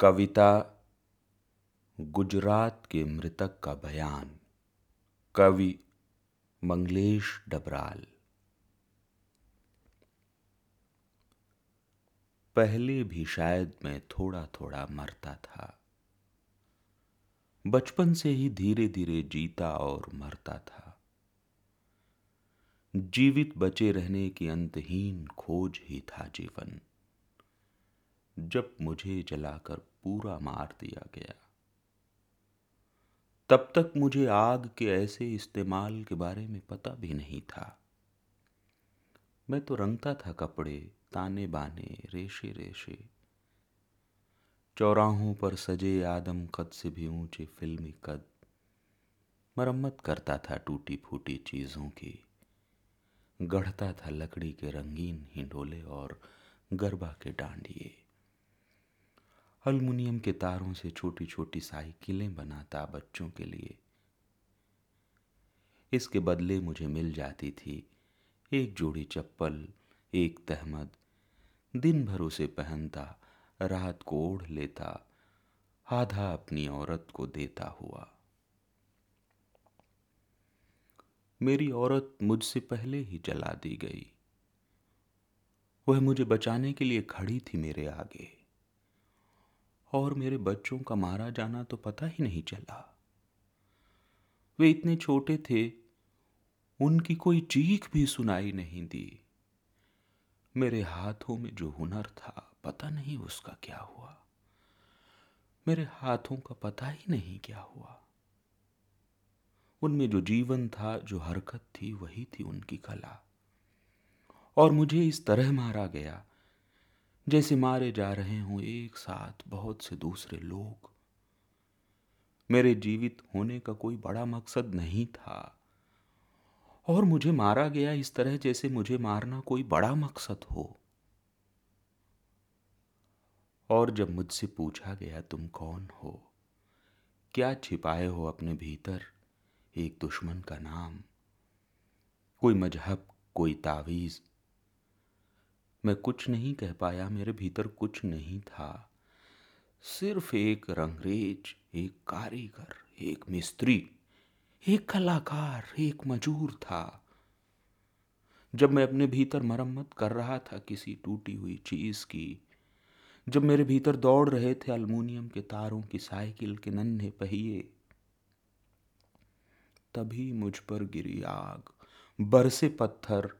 कविता, गुजरात के मृतक का बयान। कवि मंगलेश डबराल। पहले भी शायद मैं थोड़ा थोड़ा मरता था। बचपन से ही धीरे धीरे जीता और मरता था। जीवित बचे रहने की अंतहीन खोज ही था जीवन। जब मुझे जलाकर पूरा मार दिया गया। तब तक मुझे आग के ऐसे इस्तेमाल के बारे में पता भी नहीं था। मैं तो रंगता था कपड़े ताने बाने रेशे रेशे चौराहों पर सजे आदम कद से भी ऊँचे फिल्मी कद। मरम्मत करता था टूटी फूटी चीज़ों की। गढ़ता था लकड़ी के रंगीन हिंडोले और गरबा के डांडिए अल्मुनियम के तारों से छोटी छोटी साइकिलें बनाता बच्चों के लिए। इसके बदले मुझे मिल जाती थी एक जोड़ी चप्पल, एक तहमद। दिन भर उसे पहनता, रात को ओढ़ लेता, आधा अपनी औरत को देता हुआ। मेरी औरत मुझसे पहले ही जला दी गई। वह मुझे बचाने के लिए खड़ी थी मेरे आगे। और मेरे बच्चों का मारा जाना तो पता ही नहीं चला। वे इतने छोटे थे, उनकी कोई चीख भी सुनाई नहीं दी। मेरे हाथों में जो हुनर था, पता नहीं उसका क्या हुआ। मेरे हाथों का पता ही नहीं क्या हुआ। उनमें जो जीवन था, जो हरकत थी, वही थी उनकी कला। और मुझे इस तरह मारा गया जैसे मारे जा रहे हों एक साथ बहुत से दूसरे लोग। मेरे जीवित होने का कोई बड़ा मकसद नहीं था। और मुझे मारा गया इस तरह जैसे मुझे मारना कोई बड़ा मकसद हो। और जब मुझसे पूछा गया, तुम कौन हो? क्या छिपाए हो अपने भीतर एक दुश्मन का नाम? कोई मज़हब, कोई तावीज़ मैं कुछ नहीं कह पाया, मेरे भीतर कुछ नहीं था। सिर्फ़ एक रंगरेज, एक कारीगर, एक मिस्त्री, एक कलाकार, एक मजूर था। जब मैं अपने भीतर मरम्मत कर रहा था किसी टूटी हुई चीज़ की, जब मेरे भीतर दौड़ रहे थे अल्मोनियम के तारों की साइकिल के नन्हे पहिए, तभी मुझ पर गिरी आग, बरसे पत्थर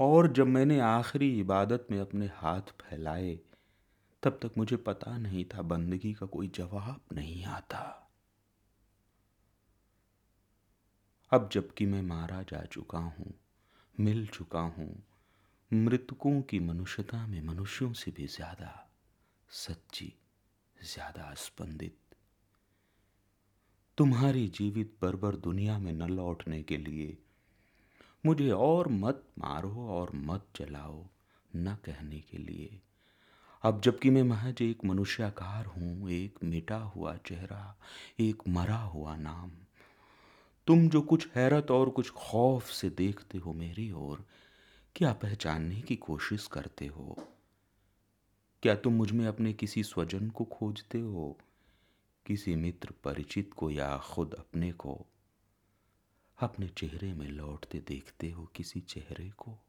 और जब मैंने आखिरी इबादत में अपने हाथ फैलाए, तब तक मुझे पता नहीं था बंदगी का कोई जवाब नहीं आता। अब जबकि मैं मारा जा चुका हूँ, मिल चुका हूँ, मृतकों की मनुष्यता में मनुष्यों से भी ज़्यादा सच्ची, ज़्यादा स्पंदित। तुम्हारी जीवित बर्बर दुनिया में न लौटने के लिए मुझे और मत मारो और मत जलाओ न कहने के लिए। अब जबकि मैं महज एक मनुष्याकार हूँ, एक मिटा हुआ चेहरा, एक मरा हुआ नाम। तुम जो कुछ हैरत और कुछ खौफ से देखते हो मेरी ओर, क्या पहचानने की कोशिश करते हो? क्या तुम मुझमें अपने किसी स्वजन को खोजते हो? किसी मित्र परिचित को या खुद अपने को? अपने चेहरे में लौटते देखते हो किसी चेहरे को।